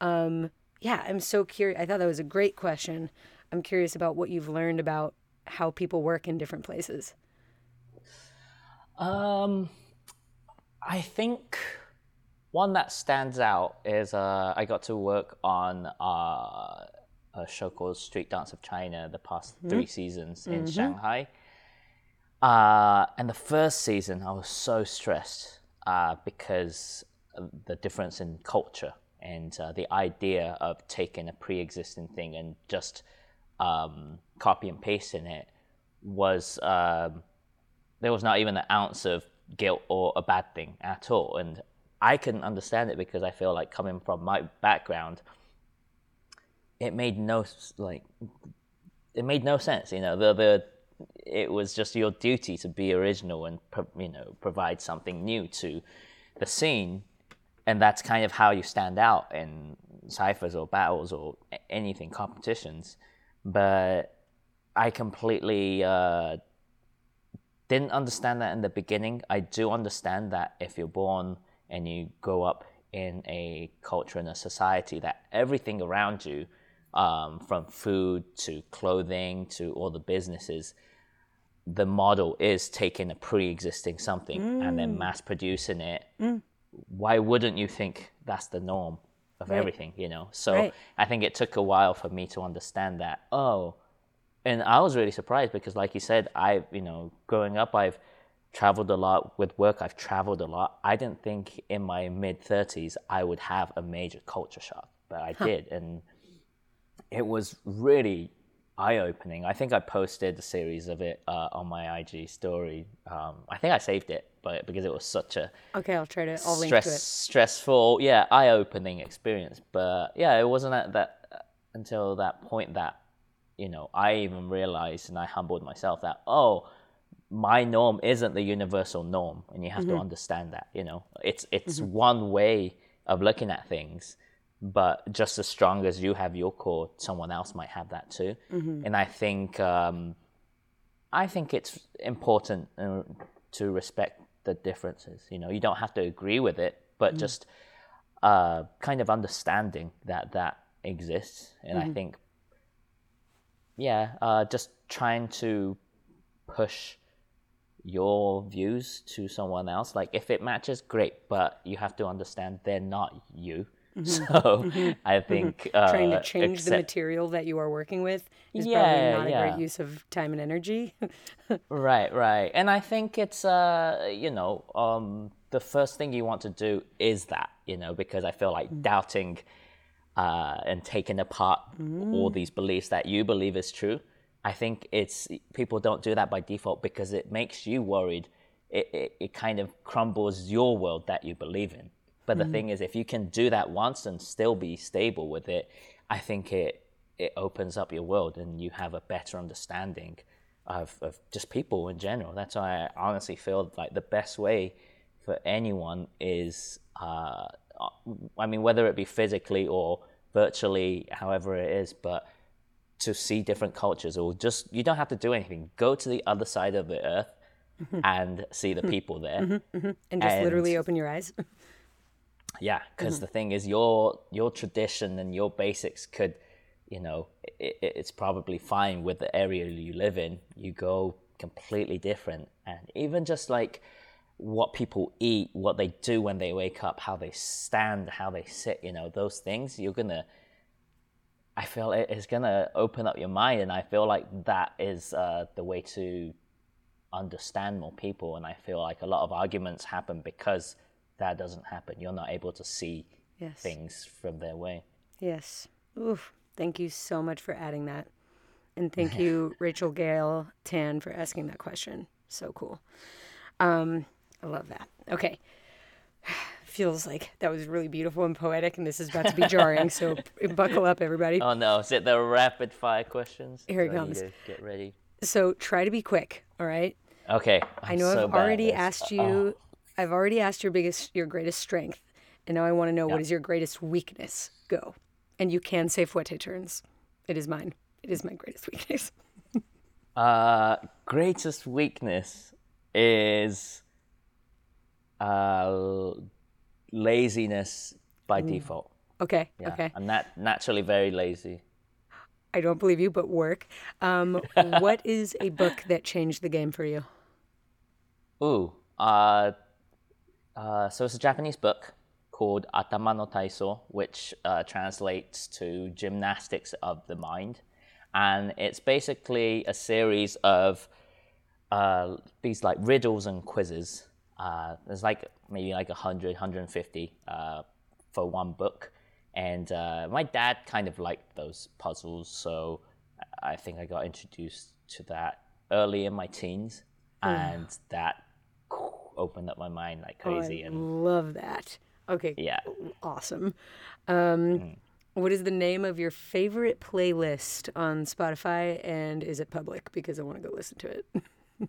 um, yeah, I'm so curious. I thought that was a great question. I'm curious about what you've learned about how people work in different places. Um, I think one that stands out is uh, I got to work on uh, a show called Street Dance of China the past three seasons in Shanghai. Uh, and the first season, I was so stressed uh, because of the difference in culture and uh, the idea of taking a pre-existing thing and just um, copy and pasting it was um, there was not even an ounce of guilt or a bad thing at all. And I couldn't understand it because I feel like coming from my background, it made no like it made no sense. You know, the the it was just your duty to be original and you know provide something new to the scene, and that's kind of how you stand out in ciphers or battles or anything competitions. But I completely uh, didn't understand that in the beginning. I do understand that if you're born and you grow up in a culture and a society that everything around you, um, from food to clothing to all the businesses, the model is taking a pre-existing something and then mass producing it. Why wouldn't you think that's the norm of everything? You know. So Right. I think it took a while for me to understand that. Oh, and I was really surprised because, like you said, I, you know, growing up, I've traveled a lot with work. I've traveled a lot. I didn't think in my mid thirties I would have a major culture shock, but I did, and it was really eye opening. I think I posted a series of it uh, on my IG story. Um, I think I saved it, but because it was such a Okay, I'll try to. I'll link stress, to it. stressful, yeah, eye-opening experience. But yeah, it wasn't at that until that point that you know I even realized and I humbled myself that oh, my norm isn't the universal norm, and you have to understand that. You know, it's it's one way of looking at things. But just as strong as you have your core, someone else might have that too. And I think um, I think it's important uh, to respect the differences. You know, you don't have to agree with it, but just uh, kind of understanding that that exists. And I think, yeah, uh, just trying to push your views to someone else. Like, if it matches, great, but you have to understand they're not you. So I think uh, Mm-hmm. Trying to change the material that you are working with is Yeah, probably not a great use of time and energy. Right, right. And I think it's uh, you know, um the first thing you want to do is that, you know, because I feel like doubting uh and taking apart all these beliefs that you believe is true. I think it's people don't do that by default because it makes you worried. It it, it kind of crumbles your world that you believe in. But the thing is if you can do that once and still be stable with it, I think it it opens up your world and you have a better understanding of, of just people in general. That's why I honestly feel like the best way for anyone is, uh, I mean, whether it be physically or virtually, however it is, but to see different cultures or just, you don't have to do anything. Go to the other side of the earth mm-hmm. and see the mm-hmm. people there. Mm-hmm. and just literally open your eyes. Yeah, because the thing is, your your tradition and your basics could, you know, it, it's probably fine with the area you live in. You go completely different, and even just like what people eat, what they do when they wake up, how they stand, how they sit, you know, those things, you're gonna. I feel it is gonna open up your mind, and I feel like that is uh, the way to understand more people. And I feel like a lot of arguments happen because that doesn't happen. You're not able to see Yes. things from their way. Yes. Oof. Thank you so much for adding that. And thank you, Rachel Gale Tan, for asking that question. So cool. Um, I love that. Okay. Feels like that was really beautiful and poetic, and this is about to be jarring. So buckle up, everybody. Oh no! Is it the rapid fire questions? Here it Do I need comes. Get ready. So try to be quick, all right? Okay. I I'm know so I've bad already this. asked Oh. you. I've already asked your biggest, your greatest strength, and now I want to know what Yeah. is your greatest weakness. Go, and you can say fouette turns. It is mine. It is my greatest weakness. Uh, greatest weakness is uh, laziness by default. Okay. Yeah, Okay. I'm nat- naturally very lazy. I don't believe you, but work. Um, what is a book that changed the game for you? Ooh, uh, uh, so it's a Japanese book called Atama no Taiso, which uh, translates to gymnastics of the mind. And it's basically a series of uh, these like riddles and quizzes. Uh, there's like maybe like 100, 150 uh, for one book. And uh, my dad kind of liked those puzzles, so I think I got introduced to that early in my teens, and that opened up my mind like Oh, crazy. I and love that. Okay. yeah, Awesome. Um, what is the name of your favorite playlist on Spotify, and is it public? Because I want to go listen to it.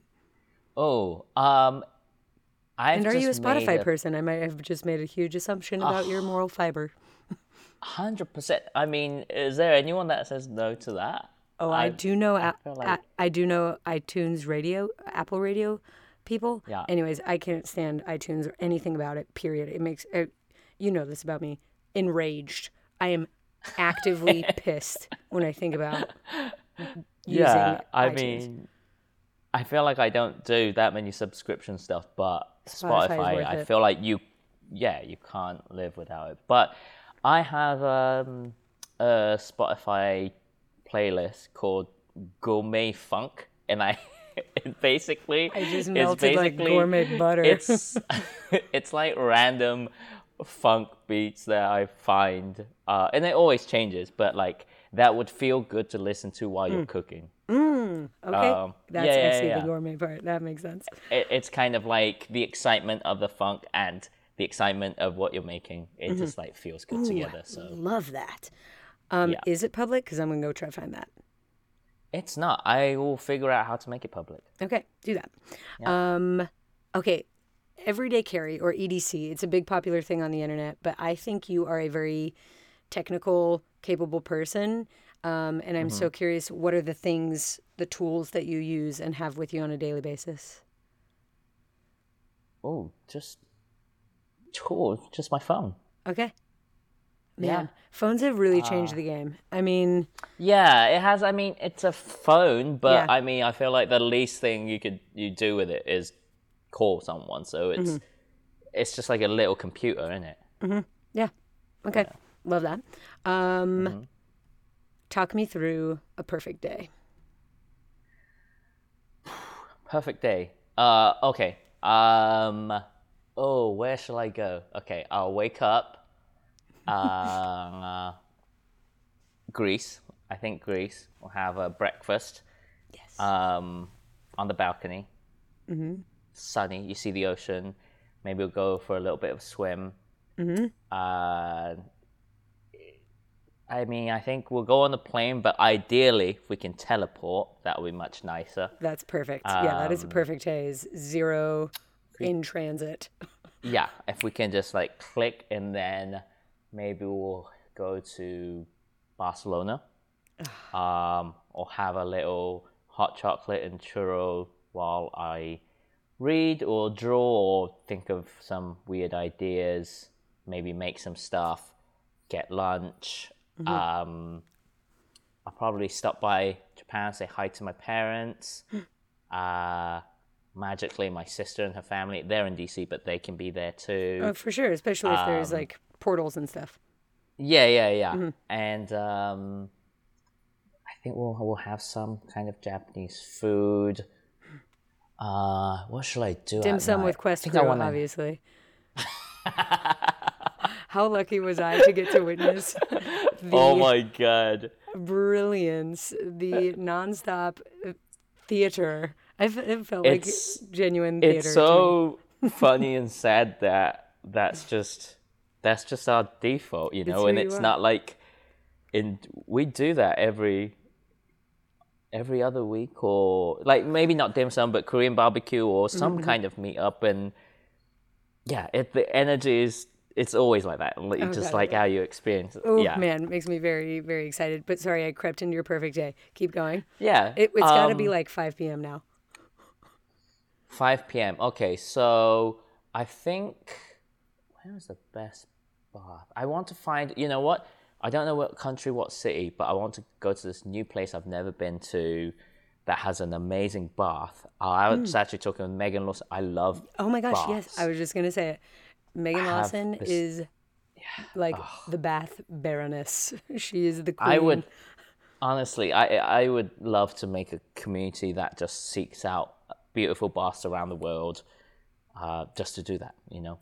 oh, um, I've and are you a Spotify person? I might have just made a huge assumption about your moral fiber. Hundred percent. I mean, is there anyone that says no to that? Oh, I, do know. I, feel I, I do know iTunes Radio, Apple Radio people. Yeah. Anyways, I can't stand iTunes or anything about it. Period. It makes uh, you know this about me. Enraged. I am actively pissed when I think about using yeah, I iTunes. mean, I feel like I don't do that many subscription stuff, but Spotify I feel like you, yeah, you can't live without it. But I have um, a Spotify playlist called Gourmet Funk, and I it basically I just melted like gourmet butter. It's it's like random funk beats that I find, uh, and it always changes, but like that would feel good to listen to while Hmm. you're cooking. Okay. um, That's yeah, I yeah, see yeah. the gourmet part. That makes sense. It, it's kind of like the excitement of the funk and the excitement of what you're making. It just like feels good together. So Love that. Um. Is it public? Because I'm gonna go try to find that. it's not. I will figure out how to make it public. Okay, do that. Um, okay, everyday carry or EDC. It's a big popular thing on the internet, but I think you are a very technical, capable person. Um, and I'm so mm-hmm. curious, what are the things, the tools that you use and have with you on a daily basis? Oh, just cool. Just my phone. Okay. Man, Yeah. phones have really changed uh, the game. I mean, Yeah, it has. I mean, it's a phone, but Yeah. I mean, I feel like the least thing you could you do with it is call someone. So it's mm-hmm. it's just like a little computer, isn't it? Mm-hmm. yeah. Okay. Love that. Um, Talk me through a perfect day. Perfect day. Uh, okay. Um, oh, where shall I go? Okay, I'll wake up. Uh, Greece. I think Greece. We'll have a breakfast. Yes. um, on the balcony. Mm-hmm. Sunny, you see the ocean. Maybe we'll go for a little bit of a swim. Mm-hmm. Uh, I mean, I think we'll go on the plane, but ideally, if we can teleport, that would be much nicer. That's perfect. yeah, that Um, a perfect day. Zero in transit. Yeah, if we can just like click and then maybe we'll go to Barcelona um, or have a little hot chocolate and churro while I read or draw or think of some weird ideas, maybe make some stuff, get lunch. Um, I'll probably stop by Japan, say hi to my parents. uh, magically, my sister and her family, they're in DC, but they can be there too. Oh, for sure, especially if Um, there's like portals and stuff. Yeah, yeah, yeah. And um, I think we'll we'll have some kind of Japanese food. Uh, what should I do? Dim sum with Quest Crew, wanna- obviously. How lucky was I to get to witness the Oh my god! brilliance, the nonstop uh, theater. I f- it felt It's- like genuine theater. It's so funny and sad that that's just that's just our default, you know, who and it's not like in we do that every every other week or like maybe not dim sum but Korean barbecue or some Mm-hmm. kind of meetup and yeah, it, the energy is it's always like that. like- just God, like how you experience it. Oh yeah. man, makes me very very excited. But sorry, I crept into your perfect day. Keep going. Yeah. It, it's got to be um, like 5 p.m. now. 5 p.m. Okay, so I think where is the best bath? I want to find. You know what? I don't know what country, what city, but I want to go to this new place I've never been to that has an amazing bath. I was actually talking with Megan Lawson. I love. Oh my gosh, yes. I was just going to say it. Megan Lawson this- is like the bath baroness. She is the queen. I would honestly, I I would love to make a community that just seeks out beautiful baths around the world, uh, just to do that. You know,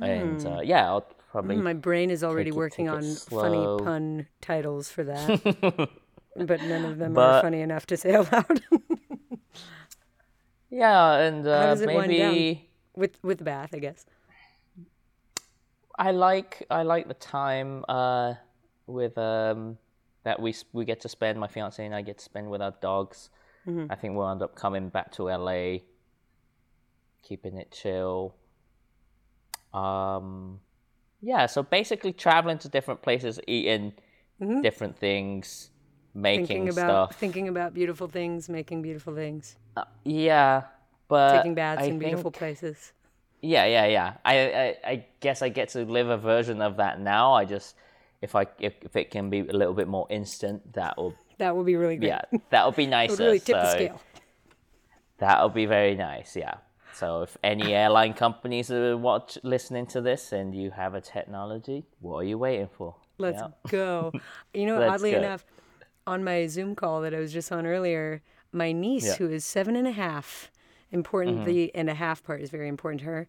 and uh, yeah, I'll probably. My brain is already working on slow. funny pun titles for that. but none of them are funny enough to say aloud. Yeah, and uh, does it wind down? maybe with with bath, I guess. I like I like the time uh, with um, that we we get to spend. My fiance and I get to spend with our dogs. Mm-hmm. I think we'll end up coming back to LA, keeping it chill. Um, yeah, so basically traveling to different places, eating different things, making Mm-hmm. Thinking about stuff. thinking about beautiful things, making beautiful things, Uh, yeah, but taking baths I in beautiful think- places. Yeah, yeah, yeah. I, I, I guess I get to live a version of that now. I just, if I, if, if it can be a little bit more instant, that will, That would be really great. yeah, that would be nicer. would really tip the scale. That would be very nice. Yeah. So if any airline companies are watch listening to this and you have a technology, what are you waiting for? Let's Yeah. go. You know, oddly go. enough, on my Zoom call that I was just on earlier, my niece, Yeah. Who is seven and a half, important, the and a half part is very important to her.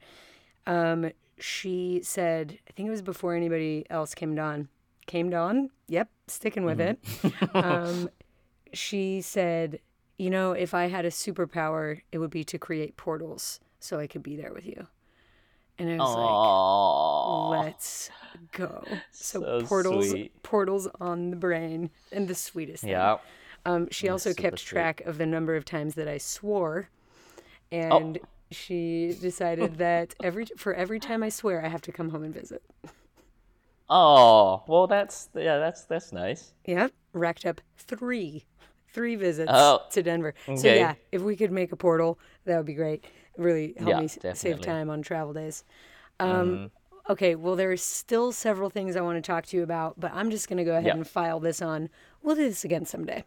Um, she said, I think it was before anybody else came on. Came on? Yep, sticking with Mm-hmm. it. um, she said, You know, if I had a superpower, it would be to create portals so I could be there with you. And I was like, Aww. Let's go. So, So portals, sweet. portals on the brain, and the sweetest. thing. Yeah. Um, she also kept sweet. track of the number of times that I swore, Oh. and she decided that every for every time I swear, I have to come home and visit. Oh, well, that's, yeah, that's, that's nice. Yeah, racked up three, three visits Oh, to Denver. So okay. yeah, if we could make a portal, that would be great. Really help Yeah, me s- save time on travel days. Um, Okay, well, there's still several things I want to talk to you about, but I'm just going to go ahead Yeah. and file this on. We'll do this again someday.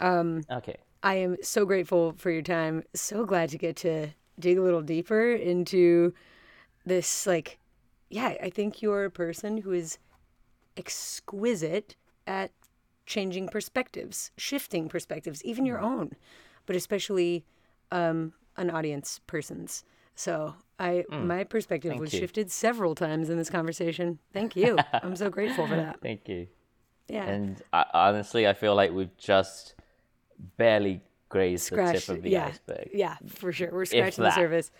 Okay. I am so grateful for your time. So glad to get to dig a little deeper into this. Like, yeah, I think you're a person who is exquisite at changing perspectives, shifting perspectives, even your mm-hmm. own, but especially um, an audience person's. So I, mm. my perspective was you. shifted several times in this conversation. Thank you. I'm so grateful for that. Thank you. Yeah. And I, honestly, I feel like we've just barely grazed the scratch tip of the yeah. iceberg. yeah for sure. We're scratching the surface.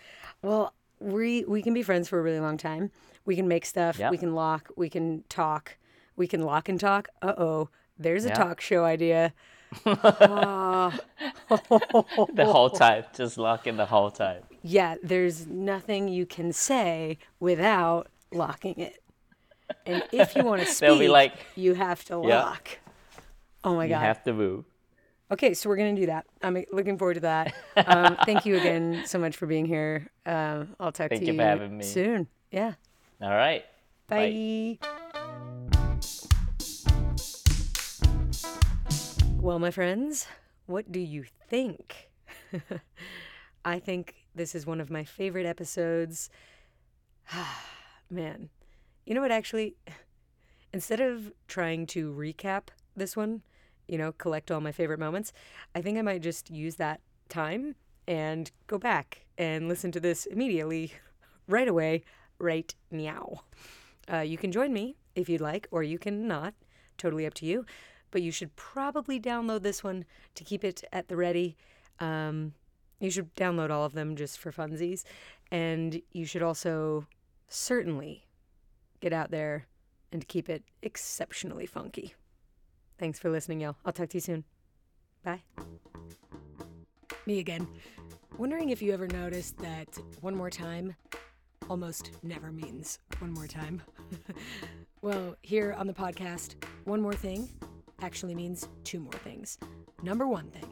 Well we we can be friends for a really long time. We can make stuff. Yeah. we can lock. We can talk. We can lock and talk. Uh-oh there's a Yeah. talk show idea. The whole time, just locking the whole time. yeah there's nothing you can say without locking it. And if you want to speak like, you have to lock. Oh my god, You have to move. Okay, so we're gonna do that. I'm looking forward to that. Um, thank you again so much for being here. Um, I'll talk Thank to you you for having me. soon. Yeah. All right. Bye. Well, my friends, what do you think? I think this is one of my favorite episodes. Man, you know what? Actually, instead of trying to recap this one, you know, collect all my favorite moments, I think I might just use that time and go back and listen to this immediately, right away, right now. Uh, you can join me if you'd like, or you can not. Totally up to you. But you should probably download this one to keep it at the ready. Um, you should download all of them just for funsies. And you should also certainly get out there and keep it exceptionally funky. Thanks for listening, y'all. I'll talk to you soon. Bye. Me again. Wondering if you ever noticed that one more time almost never means one more time. well, here on the podcast, one more thing actually means two more things. Number one thing,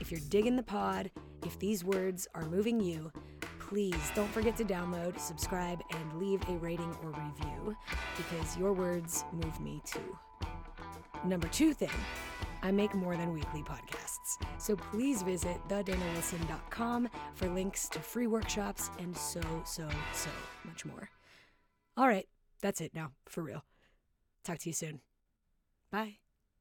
if you're digging the pod, if these words are moving you, please don't forget to download, subscribe, and leave a rating or review because your words move me too. Number two thing, I make more than weekly podcasts. So please visit thedanawilson.com for links to free workshops and so, so, so much more. All right, that's it now, for real. Talk to you soon. Bye.